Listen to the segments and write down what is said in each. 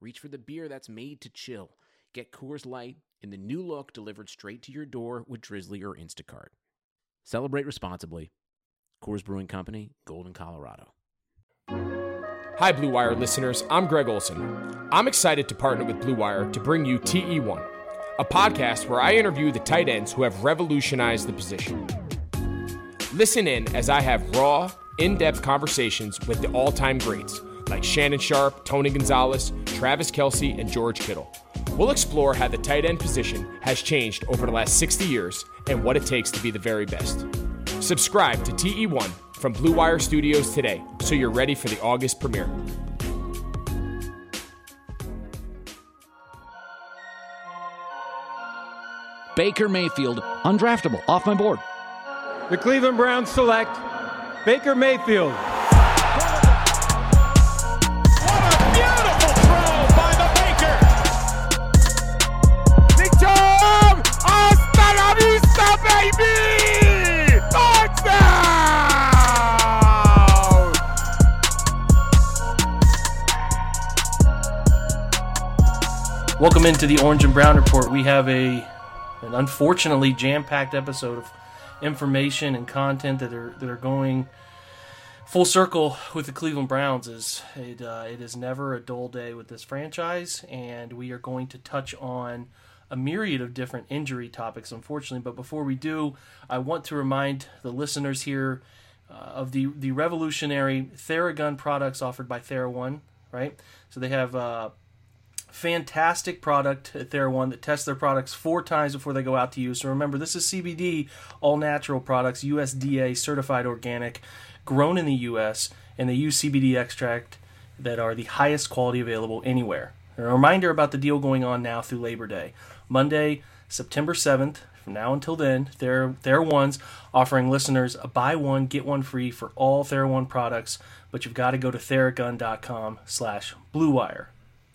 reach for the beer that's made to chill. Get Coors Light in the new look delivered straight to your door with Drizzly or Instacart. Celebrate responsibly. Coors Brewing Company, Golden, Colorado. Hi, Blue Wire listeners. I'm Greg Olsen. I'm excited to partner with Blue Wire to bring you TE1, a podcast where I interview the tight ends who have revolutionized the position. Listen in as I have raw, in depth conversations with the all time greats like Shannon Sharpe, Tony Gonzalez, Travis Kelce, and George Kittle. We'll explore how the tight end position has changed over the last 60 years and what it takes to be the very best. Subscribe to TE1 from Blue Wire Studios today so you're ready for the August premiere. Baker Mayfield, undraftable, off my board. The Cleveland Browns select Baker Mayfield. Welcome into the Orange and Brown Report. We have a an unfortunately jam-packed episode of information and content that are that are going full circle with the Cleveland Browns. Is it? Uh, it is never a dull day with this franchise, and we are going to touch on a myriad of different injury topics, unfortunately. But before we do, I want to remind the listeners here uh, of the the revolutionary Theragun products offered by TheraOne. Right, so they have. Uh, fantastic product at TheraOne that tests their products four times before they go out to you. So remember, this is CBD, all natural products, USDA certified organic, grown in the US, and they use CBD extract that are the highest quality available anywhere. And a reminder about the deal going on now through Labor Day. Monday, September 7th, from now until then, Thera, TheraOne's offering listeners a buy one, get one free for all TheraOne products, but you've got to go to theragun.com slash bluewire.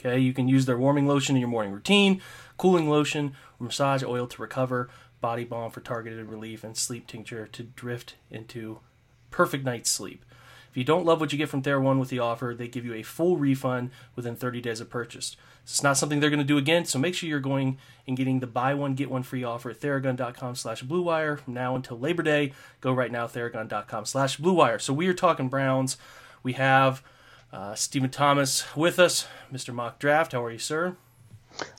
Okay, you can use their warming lotion in your morning routine, cooling lotion, massage oil to recover, body balm for targeted relief, and sleep tincture to drift into perfect night's sleep. If you don't love what you get from TheraOne with the offer, they give you a full refund within 30 days of purchase. It's not something they're going to do again, so make sure you're going and getting the buy one get one free offer at theragun.com slash bluewire from now until Labor Day. Go right now, theragun.com slash bluewire. So we are talking Browns. We have uh, Stephen Thomas with us, Mr. Mock Draft. How are you, sir?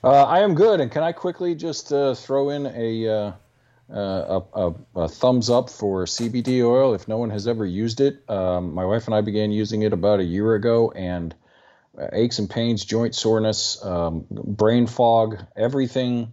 Uh, I am good, and can I quickly just uh, throw in a, uh, a, a, a, thumbs up for CBD oil? If no one has ever used it, um, my wife and I began using it about a year ago, and uh, aches and pains, joint soreness, um, brain fog, everything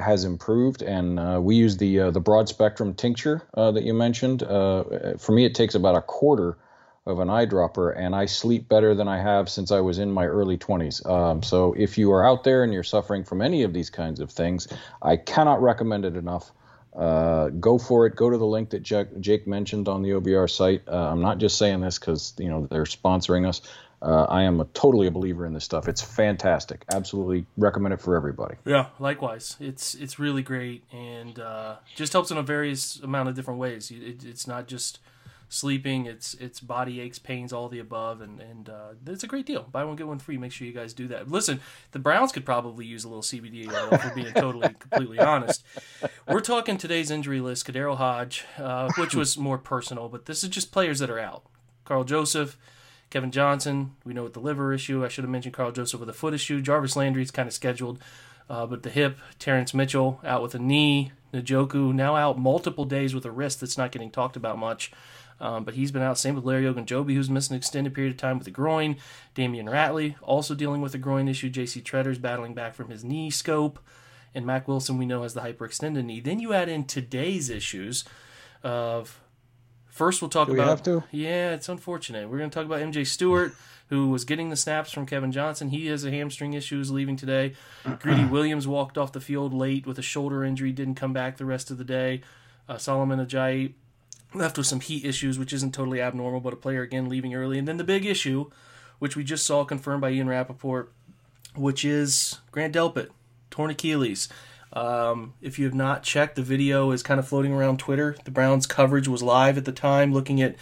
has improved. And uh, we use the the broad spectrum tincture that you mentioned. for me, it takes about a quarter of an eyedropper, and I sleep better than I have since I was in my early 20s. Um, so if you are out there and you're suffering from any of these kinds of things, I cannot recommend it enough. Uh, go for it. Go to the link that Jake, mentioned on the OBR site. Uh, I'm not just saying this because you know they're sponsoring us. Uh, I am a, totally a believer in this stuff. It's fantastic. Absolutely recommend it for everybody. Yeah, likewise. It's it's really great and uh, just helps in a various amount of different ways. It, it's not just sleeping, it's it's body aches, pains, all the above, and and uh, it's a great deal. Buy one get one free. Make sure you guys do that. Listen, the Browns could probably use a little CBD oil for being totally completely honest. We're talking today's injury list: KhaDarel Hodge, uh, which was more personal, but this is just players that are out. Karl Joseph. Kevin Johnson, we know with the liver issue. I should have mentioned Karl Joseph with a foot issue. Jarvis Landry's kind of scheduled, uh, but the hip. Terrence Mitchell out with a knee. Njoku now out multiple days with a wrist that's not getting talked about much. Um, but he's been out. Same with Larry Ogunjobi, who's missed an extended period of time with a groin. Damion Ratley also dealing with a groin issue. J.C. Tretter's battling back from his knee scope. And Mack Wilson, we know, has the hyperextended knee. Then you add in today's issues of First, we'll talk we about. have to? Yeah, it's unfortunate. We're going to talk about MJ Stewart, who was getting the snaps from Kevin Johnson. He has a hamstring issue, is leaving today. Greedy Williams walked off the field late with a shoulder injury, didn't come back the rest of the day. Uh, Solomon Ajayi left with some heat issues, which isn't totally abnormal, but a player again leaving early. And then the big issue, which we just saw confirmed by Ian Rapoport, which is Grant Delpit, torn Achilles. Um, if you have not checked, the video is kind of floating around Twitter. The Browns coverage was live at the time, looking at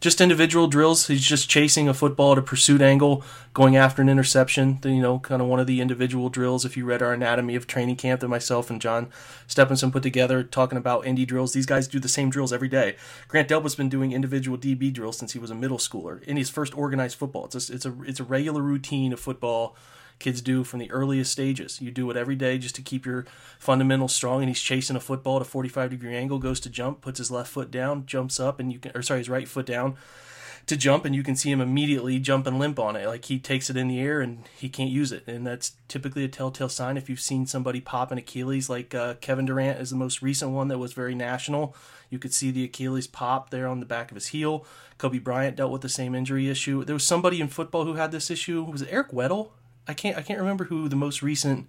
just individual drills. He's just chasing a football at a pursuit angle, going after an interception. You know, kind of one of the individual drills. If you read our anatomy of training camp that myself and John Stephenson put together, talking about indie drills, these guys do the same drills every day. Grant Delpit's been doing individual DB drills since he was a middle schooler in his first organized football. It's a, it's a it's a regular routine of football kids do from the earliest stages. You do it every day just to keep your fundamentals strong. And he's chasing a football at a 45 degree angle, goes to jump, puts his left foot down, jumps up, and you can, or sorry, his right foot down to jump, and you can see him immediately jump and limp on it. Like he takes it in the air and he can't use it. And that's typically a telltale sign if you've seen somebody pop an Achilles, like uh, Kevin Durant is the most recent one that was very national. You could see the Achilles pop there on the back of his heel. Kobe Bryant dealt with the same injury issue. There was somebody in football who had this issue. Was it Eric Weddle? I can't I can't remember who the most recent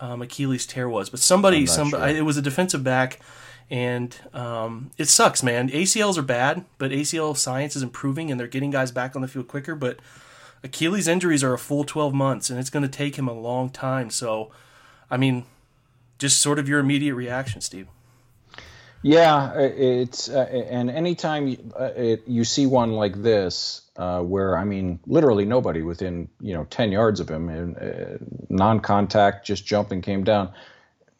um, Achilles tear was, but somebody some sure. it was a defensive back, and um, it sucks, man. ACLs are bad, but ACL science is improving, and they're getting guys back on the field quicker. But Achilles injuries are a full twelve months, and it's going to take him a long time. So, I mean, just sort of your immediate reaction, Steve. Yeah, it's uh, and anytime you, uh, it, you see one like this, uh, where I mean, literally nobody within you know ten yards of him, and uh, non-contact, just jumping came down.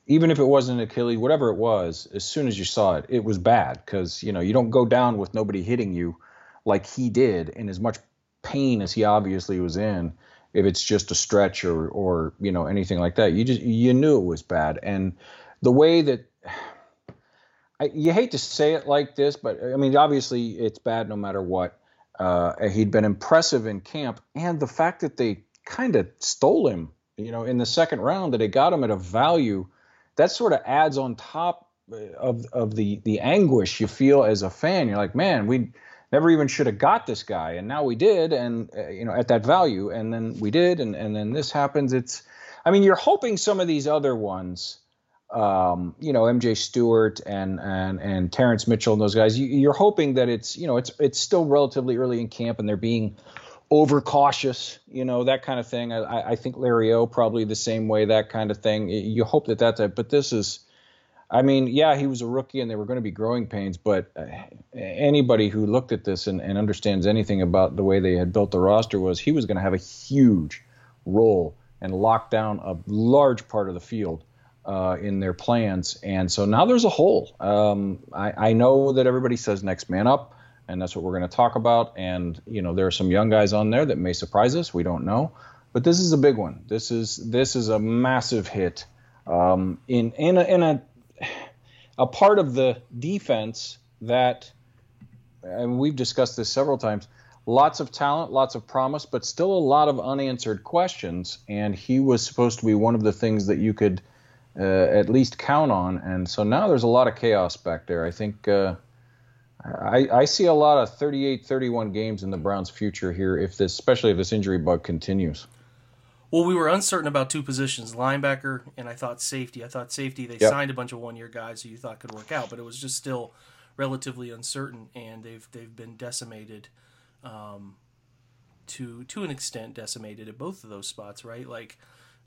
Even if it wasn't Achilles, whatever it was, as soon as you saw it, it was bad because you know you don't go down with nobody hitting you like he did in as much pain as he obviously was in. If it's just a stretch or or you know anything like that, you just you knew it was bad, and the way that I, you hate to say it like this, but I mean, obviously it's bad no matter what. Uh, he'd been impressive in camp, and the fact that they kind of stole him, you know, in the second round, that they got him at a value, that sort of adds on top uh, of of the the anguish you feel as a fan. You're like, man, we never even should have got this guy, and now we did, and uh, you know, at that value, and then we did, and and then this happens. It's, I mean, you're hoping some of these other ones um, you know MJ Stewart and and and Terrence Mitchell and those guys. You, are hoping that it's you know it's it's still relatively early in camp and they're being overcautious, you know that kind of thing. I, I think Larry O probably the same way, that kind of thing. You hope that that's it, but this is. I mean, yeah, he was a rookie and there were going to be growing pains, but uh, anybody who looked at this and, and understands anything about the way they had built the roster was he was going to have a huge role and lock down a large part of the field uh, in their plans. And so now there's a hole. Um, I, I, know that everybody says next man up, and that's what we're going to talk about. And you know there are some young guys on there that may surprise us. We don't know, but this is a big one. This is this is a massive hit um, in in a, in a a part of the defense that, and we've discussed this several times. Lots of talent, lots of promise, but still a lot of unanswered questions. And he was supposed to be one of the things that you could uh, at least count on. And so now there's a lot of chaos back there. I think uh, I, I, see a lot of 38, 31 games in the Browns' future here, if this, especially if this injury bug continues. Well, we were uncertain about two positions, linebacker and I thought safety. I thought safety they yep. signed a bunch of one-year guys who you thought could work out, but it was just still relatively uncertain, and they've they've been decimated. Um, to to an extent decimated at both of those spots, right? Like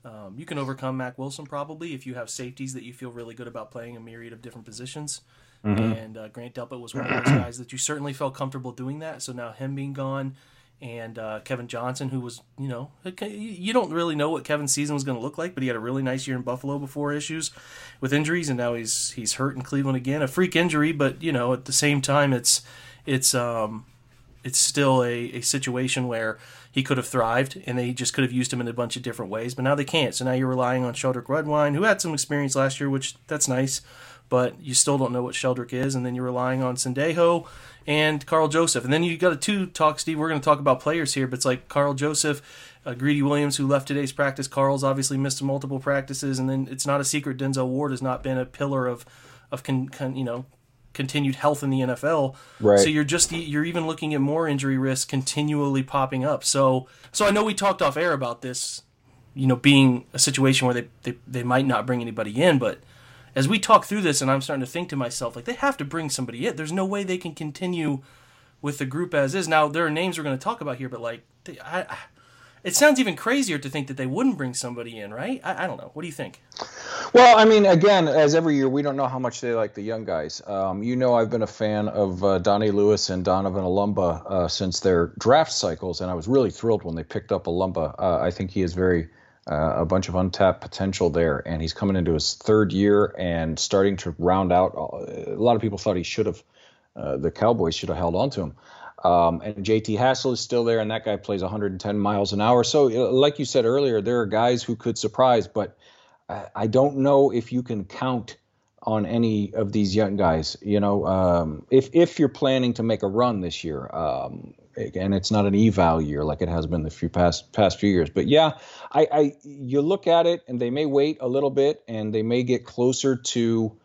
um, you can overcome Mack Wilson probably if you have safeties that you feel really good about playing a myriad of different positions. Mm-hmm. And uh, Grant Delpit was one of those guys that you certainly felt comfortable doing that. So now him being gone, and uh, Kevin Johnson, who was, you know, you don't really know what Kevin's season was going to look like, but he had a really nice year in Buffalo before issues with injuries, and now he's he's hurt in Cleveland again, a freak injury, but you know, at the same time, it's it's um it's still a, a situation where he could have thrived and they just could have used him in a bunch of different ways, but now they can't. So now you're relying on Sheldrick Redwine, who had some experience last year, which that's nice, but you still don't know what Sheldrick is, and then you're relying on Sendejo and Karl Joseph. And then you got a two talk, Steve. We're going to talk about players here, but it's like Karl Joseph, uh, Greedy Williams, who left today's practice. Karl's obviously missed multiple practices, and then it's not a secret Denzel Ward has not been a pillar of, of con, con, you know, continued health in the NFL. Right. So you're just you're even looking at more injury risk continually popping up. So so I know we talked off air about this, you know, being a situation where they they, they might not bring anybody in, but as we talk through this and I'm starting to think to myself like they have to bring somebody in. There's no way they can continue with the group as is. Now there are names we're going to talk about here, but like they, I, I it sounds even crazier to think that they wouldn't bring somebody in, right? I, I, don't know. What do you think? Well, I mean, again, as every year, we don't know how much they like the young guys. Um, you know, I've been a fan of uh, Donnie Lewis and Donovan Olumba uh, since their draft cycles, and I was really thrilled when they picked up Olumba. Uh, I think he is very uh, a bunch of untapped potential there, and he's coming into his third year and starting to round out. Uh, a lot of people thought he should have. Uh, the Cowboys should have held on to him. Um, and JT Hassell is still there, and that guy plays 110 miles an hour. So, like you said earlier, there are guys who could surprise, but I don't know if you can count on any of these young guys. You know, um, if if you're planning to make a run this year, um, and it's not an eval year like it has been the few past past few years. But yeah, I, I you look at it, and they may wait a little bit, and they may get closer to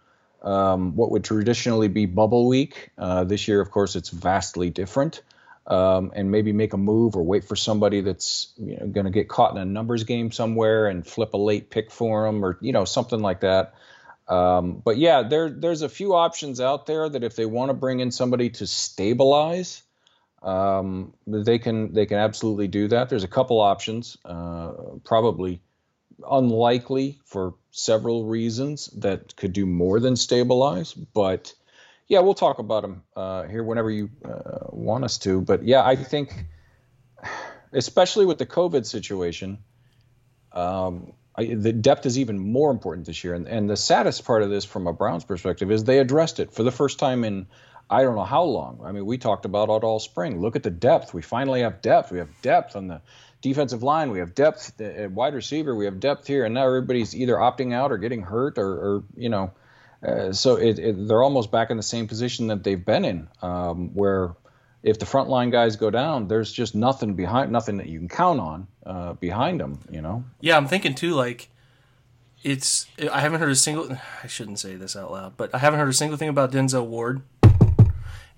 um, what would traditionally be bubble week. Uh, this year, of course, it's vastly different. Um, and maybe make a move or wait for somebody that's you know, going to get caught in a numbers game somewhere and flip a late pick for them or you know something like that. Um, but yeah, there there's a few options out there that if they want to bring in somebody to stabilize, um, they can they can absolutely do that. There's a couple options, uh, probably unlikely for several reasons that could do more than stabilize. But yeah, we'll talk about them uh, here whenever you uh, want us to. But yeah, I think, especially with the COVID situation, um, I, the depth is even more important this year. And, and the saddest part of this, from a Browns perspective, is they addressed it for the first time in I don't know how long. I mean, we talked about it all spring. Look at the depth. We finally have depth. We have depth on the defensive line. We have depth at wide receiver. We have depth here, and now everybody's either opting out or getting hurt, or, or you know, uh, so it, it, they're almost back in the same position that they've been in, um, where if the frontline guys go down, there's just nothing behind, nothing that you can count on uh, behind them. You know. Yeah, I'm thinking too. Like, it's I haven't heard a single. I shouldn't say this out loud, but I haven't heard a single thing about Denzel Ward,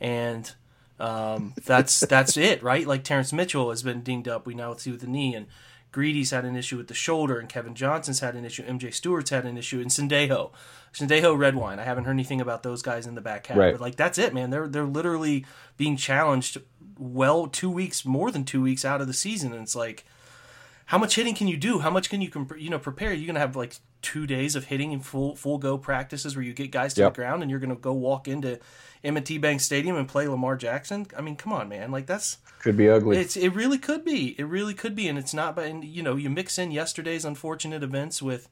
and um, that's that's it, right? Like Terrence Mitchell has been dinged up. We now see with the knee, and Greedy's had an issue with the shoulder, and Kevin Johnson's had an issue. MJ Stewart's had an issue, and Sendejo, Sendejo Redwine. I haven't heard anything about those guys in the back half, right. but like that's it, man. They're they're literally being challenged. Well, two weeks more than two weeks out of the season, and it's like how much hitting can you do? How much can you you know prepare? You're gonna have like two days of hitting and full full go practices where you get guys to yep. the ground and you're gonna go walk into M&T Bank Stadium and play Lamar Jackson. I mean, come on, man, like that's could be ugly. It's it really could be. It really could be, and it's not. But and, you know, you mix in yesterday's unfortunate events with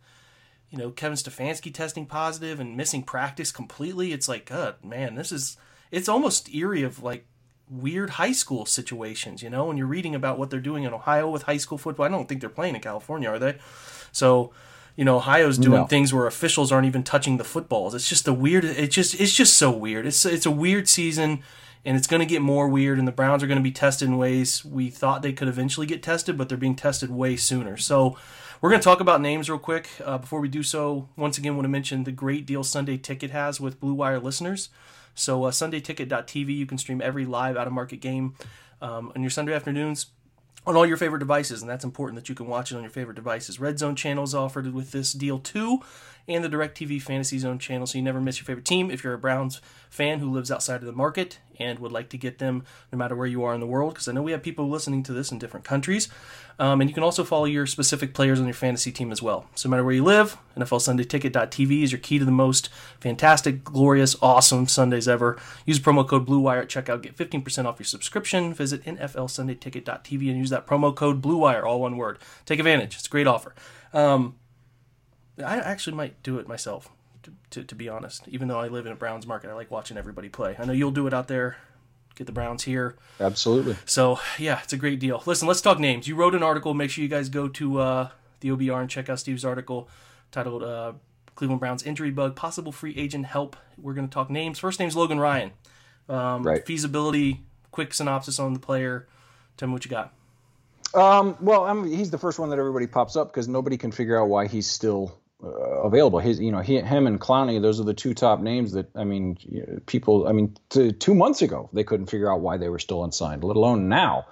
you know Kevin Stefanski testing positive and missing practice completely. It's like, God, man, this is it's almost eerie of like weird high school situations, you know, when you're reading about what they're doing in Ohio with high school football. I don't think they're playing in California, are they? So, you know, Ohio's doing no. things where officials aren't even touching the footballs. It's just a weird it's just it's just so weird. It's it's a weird season and it's going to get more weird and the Browns are going to be tested in ways we thought they could eventually get tested, but they're being tested way sooner. So, we're going to talk about names real quick. Uh, before we do so, once again, want to mention the great deal Sunday Ticket has with Blue Wire listeners. So uh, SundayTicket.tv, you can stream every live out of market game um, on your Sunday afternoons on all your favorite devices, and that's important that you can watch it on your favorite devices. Red Zone channel is offered with this deal too, and the DirecTV Fantasy Zone channel, so you never miss your favorite team. If you're a Browns fan who lives outside of the market and would like to get them no matter where you are in the world, because I know we have people listening to this in different countries, um, and you can also follow your specific players on your fantasy team as well. So no matter where you live, NFLSundayTicket.tv is your key to the most fantastic, glorious, awesome Sundays ever. Use promo code BlueWire at checkout, get 15% off your subscription. Visit NFLSundayTicket.tv and use that promo code BlueWire, all one word. Take advantage. It's a great offer. Um, I actually might do it myself, to, to, to be honest. Even though I live in a Browns market, I like watching everybody play. I know you'll do it out there get the Browns here. Absolutely. So yeah, it's a great deal. Listen, let's talk names. You wrote an article. Make sure you guys go to uh, the OBR and check out Steve's article titled uh, "Cleveland Browns Injury Bug: Possible Free Agent Help." We're going to talk names. First name's Logan Ryan. Um, right. Feasibility. Quick synopsis on the player. Tell me what you got. Um, well, I'm, he's the first one that everybody pops up because nobody can figure out why he's still uh, available. His, you know, he, him and Clowney, those are the two top names that I mean, people. I mean, t- two months ago they couldn't figure out why they were still unsigned, let alone now.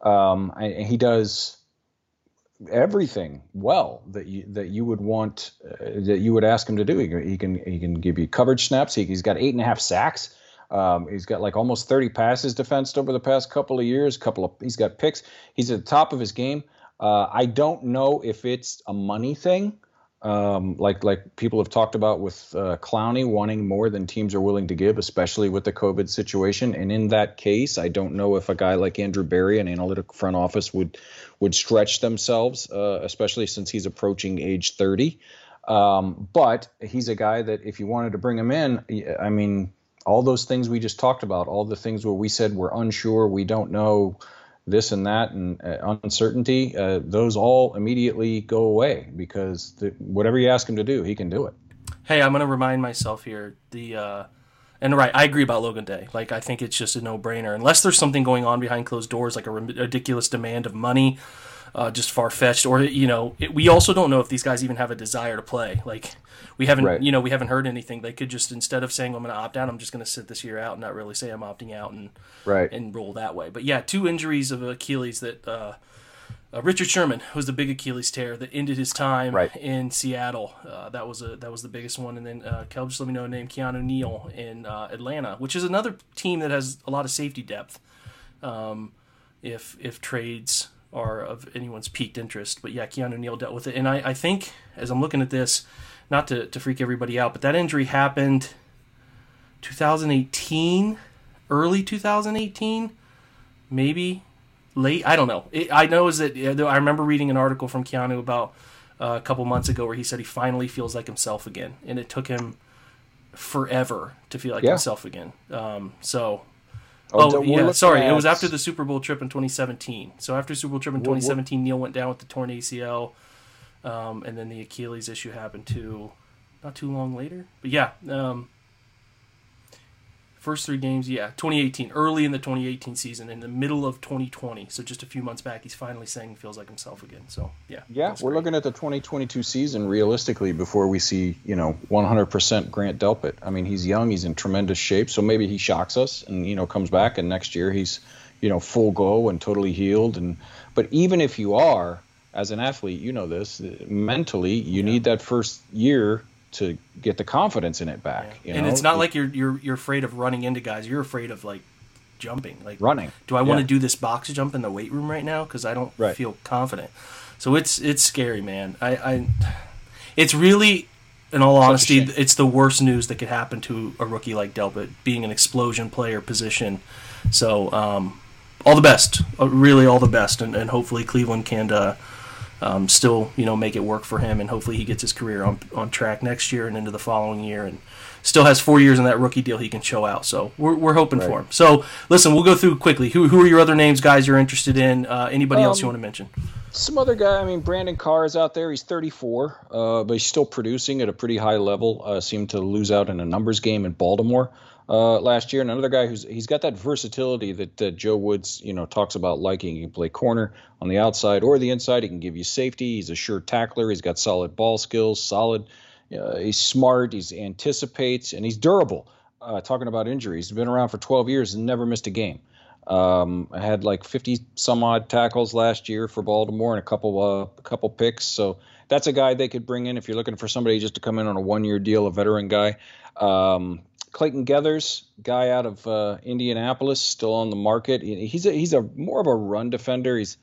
Um, I, he does everything well that you that you would want uh, that you would ask him to do. He can he can, he can give you coverage snaps. He, has got eight and a half sacks. Um, he's got like almost 30 passes defensed over the past couple of years. Couple of he's got picks. He's at the top of his game. Uh, I don't know if it's a money thing um, like like people have talked about with uh, Clowney wanting more than teams are willing to give, especially with the COVID situation. And in that case, I don't know if a guy like Andrew Berry, an analytic front office, would would stretch themselves, uh, especially since he's approaching age 30. Um, but he's a guy that if you wanted to bring him in, I mean, all those things we just talked about, all the things where we said we're unsure, we don't know this and that and uh, uncertainty, uh, those all immediately go away because the, whatever you ask him to do, he can do it. Hey, I'm going to remind myself here the uh, and right, I agree about Logan Day. Like I think it's just a no-brainer unless there's something going on behind closed doors, like a ridiculous demand of money. Uh, just far fetched, or you know, it, we also don't know if these guys even have a desire to play. Like, we haven't, right. you know, we haven't heard anything. They could just instead of saying I'm going to opt out, I'm just going to sit this year out and not really say I'm opting out and right and roll that way. But yeah, two injuries of Achilles that uh, uh, Richard Sherman was the big Achilles tear that ended his time right. in Seattle. Uh, that was a that was the biggest one, and then uh, Kel just let me know a name Keanu Neal in uh, Atlanta, which is another team that has a lot of safety depth. Um, if if trades are of anyone's peaked interest, but yeah, Keanu Neal dealt with it, and I, I think as I'm looking at this, not to to freak everybody out, but that injury happened 2018 early 2018, maybe late. I don't know. It, I know is that I remember reading an article from Keanu about uh, a couple months ago where he said he finally feels like himself again, and it took him forever to feel like yeah. himself again. Um, so. Oh, oh yeah, sorry. At... It was after the Super Bowl trip in 2017. So after Super Bowl trip in 2017, Neal went down with the torn ACL, um, and then the Achilles issue happened too, not too long later. But yeah, um, First three games, yeah, 2018, early in the 2018 season, in the middle of 2020. So just a few months back, he's finally saying he feels like himself again. So yeah, yeah, we're great. looking at the 2022 season realistically before we see you know 100% Grant Delpit. I mean, he's young, he's in tremendous shape, so maybe he shocks us and you know comes back, and next year he's you know full go and totally healed. And but even if you are as an athlete, you know this mentally, you yeah. need that first year to get the confidence in it back. Yeah. and know? it's not like you're you're you're afraid of running into guys. You're afraid of like jumping, like running. Do I want to do this box jump in the weight room right now because I don't right. feel confident? So it's it's scary, man. I, I it's really, in all honesty, it's the worst news that could happen to a rookie like Delpit, being an explosion player position. So um, all the best, uh, really all the best, and, and hopefully Cleveland can. Uh, um, still you know make it work for him, and hopefully he gets his career on on track next year and into the following year, and still has four years in that rookie deal he can show out. So we're, we're hoping right. for him. So listen, we'll go through quickly. Who who are your other names, guys? You're interested in? Uh, anybody um, else you want to mention? Some other guy. I mean, Brandon Carr is out there. He's 34, uh, but he's still producing at a pretty high level. Uh, seemed to lose out in a numbers game in Baltimore uh, last year. And another guy who's he's got that versatility that, Joe Woods you know talks about liking. He can play corner on the outside or the inside. He can give you safety. He's a sure tackler. He's got solid ball skills. Solid. Uh, he's smart. He's anticipates and he's durable. Uh, talking about injuries, he's been around for 12 years and never missed a game. Um, I had like 50 some odd tackles last year for Baltimore and a couple uh, a couple picks. So that's a guy they could bring in if you're looking for somebody just to come in on a one year deal, a veteran guy. Um, Clayton Geathers, guy out of uh, Indianapolis, still on the market. He's a, he's a more of a run defender. He's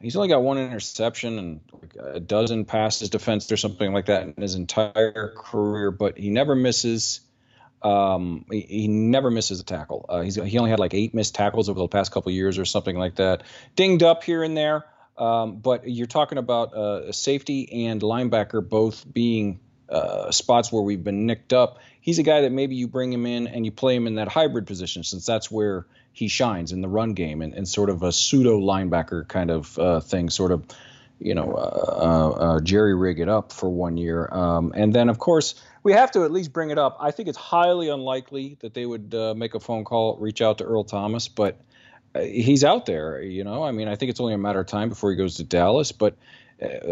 he's only got one interception and a dozen passes defense or something like that in his entire career, but he never misses. Um, he, he, never misses a tackle. Uh, he's he only had like eight missed tackles over the past couple years or something like that. Dinged up here and there, um, but you're talking about uh, safety and linebacker both being uh, spots where we've been nicked up he's a guy that maybe you bring him in and you play him in that hybrid position since that's where he shines in the run game and, and sort of a pseudo linebacker kind of uh, thing, sort of, you know, uh, uh, uh, jerry rig it up for one year. Um, and then, of course, we have to at least bring it up. I think it's highly unlikely that they would uh, make a phone call, reach out to Earl Thomas, but he's out there, you know. I mean, I think it's only a matter of time before he goes to Dallas, but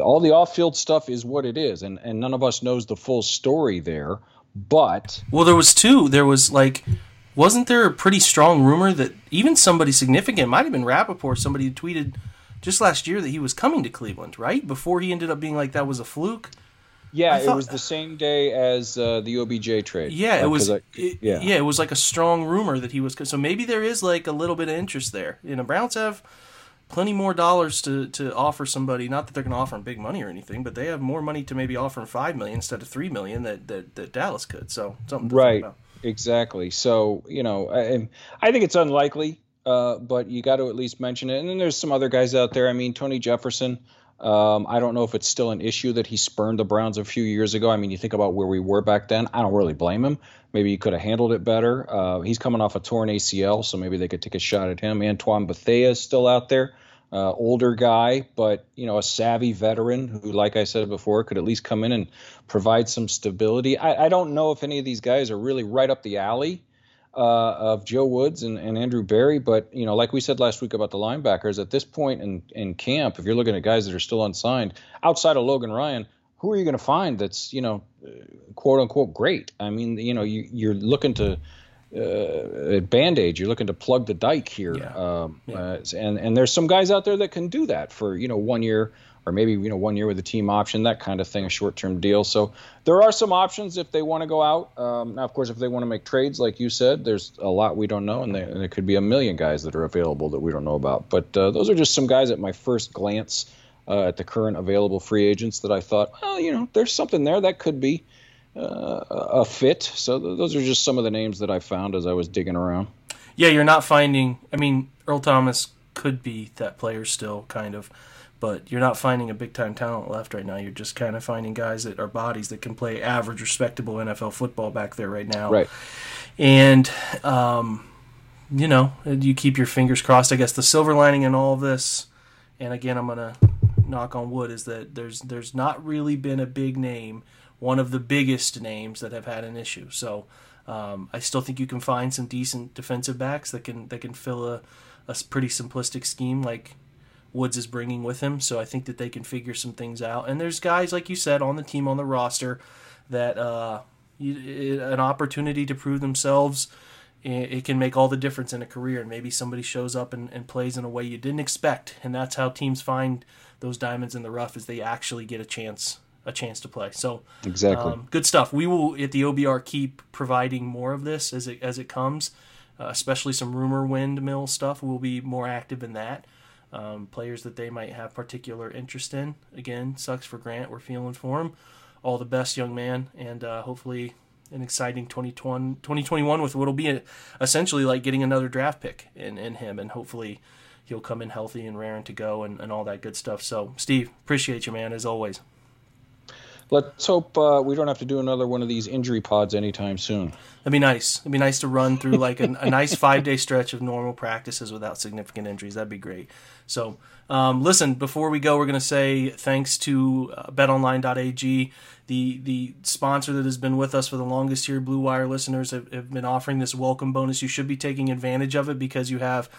all the off-field stuff is what it is, and and none of us knows the full story there. But well, there was two. There was like, wasn't there a pretty strong rumor that even somebody significant might have been Rapoport? somebody tweeted just last year that he was coming to Cleveland, right? Before he ended up being like that was a fluke. Yeah, thought, it was the same day as uh, the OBJ trade. Yeah, it was. I, it, yeah. yeah, it was like a strong rumor that he was. So maybe there is like a little bit of interest there. You know, Browns have plenty more dollars to, to offer somebody. Not that they're going to offer him big money or anything, but they have more money to maybe offer him five million instead of three million that that, that Dallas could. So something right, exactly. So you know, I, I think it's unlikely, uh, but you got to at least mention it. And then there's some other guys out there. I mean, Tony Jefferson. Um, I don't know if it's still an issue that he spurned the Browns a few years ago. I mean, you think about where we were back then. I don't really blame him. Maybe he could have handled it better. Uh, he's coming off a torn ACL, so maybe they could take a shot at him. Antoine Bethea is still out there uh, older guy, but you know a savvy veteran who, like I said before, could at least come in and provide some stability. I, I don't know if any of these guys are really right up the alley uh, of Joe Woods and, and, Andrew Berry, but you know, like we said last week about the linebackers, at this point in in camp, if you're looking at guys that are still unsigned outside of Logan Ryan, who are you going to find that's you know, quote unquote great? I mean, you know, you, you're looking to uh, band aid. You're looking to plug the dike here, yeah. Um, yeah. Uh, and and there's some guys out there that can do that for you know one year or maybe you know one year with a team option, that kind of thing, a short-term deal. So there are some options if they want to go out. Um, now, of course, if they want to make trades, like you said, there's a lot we don't know, and, they, and there could be a million guys that are available that we don't know about. But uh, those are just some guys at my first glance uh, at the current available free agents that I thought, well, you know, there's something there that could be a fit. So th- those are just some of the names that I found as I was digging around. Yeah, you're not finding. I mean, Earl Thomas could be that player still, kind of, but you're not finding a big time talent left right now. You're just kind of finding guys that are bodies that can play average, respectable NFL football back there right now. Right. And, um, you know, you keep your fingers crossed. I guess the silver lining in all of this, and again, I'm gonna knock on wood, is that there's there's not really been a big name one of the biggest names that have had an issue. So um, I still think you can find some decent defensive backs that can that can fill a, a pretty simplistic scheme like Woods is bringing with him. So I think that they can figure some things out. And there's guys like you said on the team on the roster that uh, you, an opportunity to prove themselves. It can make all the difference in a career, and maybe somebody shows up and, and plays in a way you didn't expect, and that's how teams find those diamonds in the rough is they actually get a chance a chance to play. So exactly, um, good stuff. We will at the OBR keep providing more of this as it as it comes, uh, especially some rumor windmill stuff. We'll be more active in that. Um, players that they might have particular interest in. Again, sucks for Grant. We're feeling for him. All the best, young man, and uh, hopefully an exciting 2020, 2021 with what'll be a, essentially like getting another draft pick in, in him, and hopefully he'll come in healthy and raring to go and, and all that good stuff. So, Steve, appreciate you, man, as always let's hope uh, we don't have to do another one of these injury pods anytime soon. That'd be nice. It'd be nice to run through like a, a nice five day stretch of normal practices without significant injuries. That'd be great. So, um, listen, before we go, we're going to say thanks to uh, betonline.ag, the, the sponsor that has been with us for the longest here. Blue Wire listeners have, have been offering this welcome bonus. You should be taking advantage of it because you have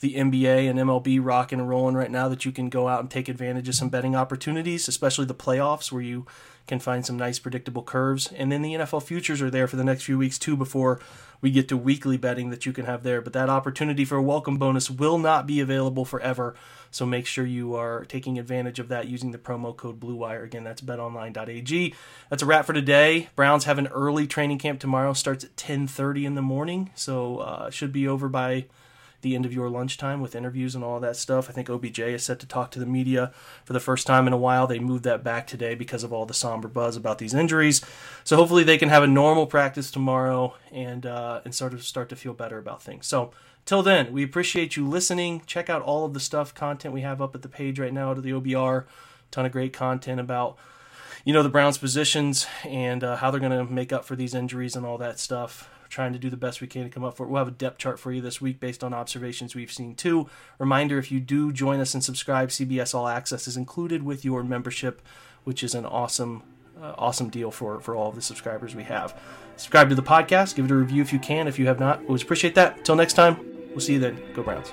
the NBA and MLB rocking and rolling right now that you can go out and take advantage of some betting opportunities, especially the playoffs where you can find some nice predictable curves. And then the NFL futures are there for the next few weeks too before we get to weekly betting that you can have there. But that opportunity for a welcome bonus will not be available forever. So make sure you are taking advantage of that using the promo code BlueWire. Again, that's betonline.ag. That's a wrap for today. Browns have an early training camp tomorrow. Starts at 10:30 in the morning, so uh, should be over by the end of your lunchtime with interviews and all that stuff. I think OBJ is set to talk to the media for the first time in a while. They moved that back today because of all the somber buzz about these injuries. So hopefully they can have a normal practice tomorrow and uh, and sort of start to feel better about things. So till then, we appreciate you listening. Check out all of the stuff content we have up at the page right now to the OBR. Ton of great content about you know the Browns' positions and uh, how they're going to make up for these injuries and all that stuff trying to do the best we can to come up for it. We'll have a depth chart for you this week based on observations we've seen too. Reminder if you do join us and subscribe, CBS All Access is included with your membership, which is an awesome, uh, awesome deal for, for all of the subscribers we have. Subscribe to the podcast, give it a review if you can. If you have not, always appreciate that. Until next time, we'll see you then. Go Browns.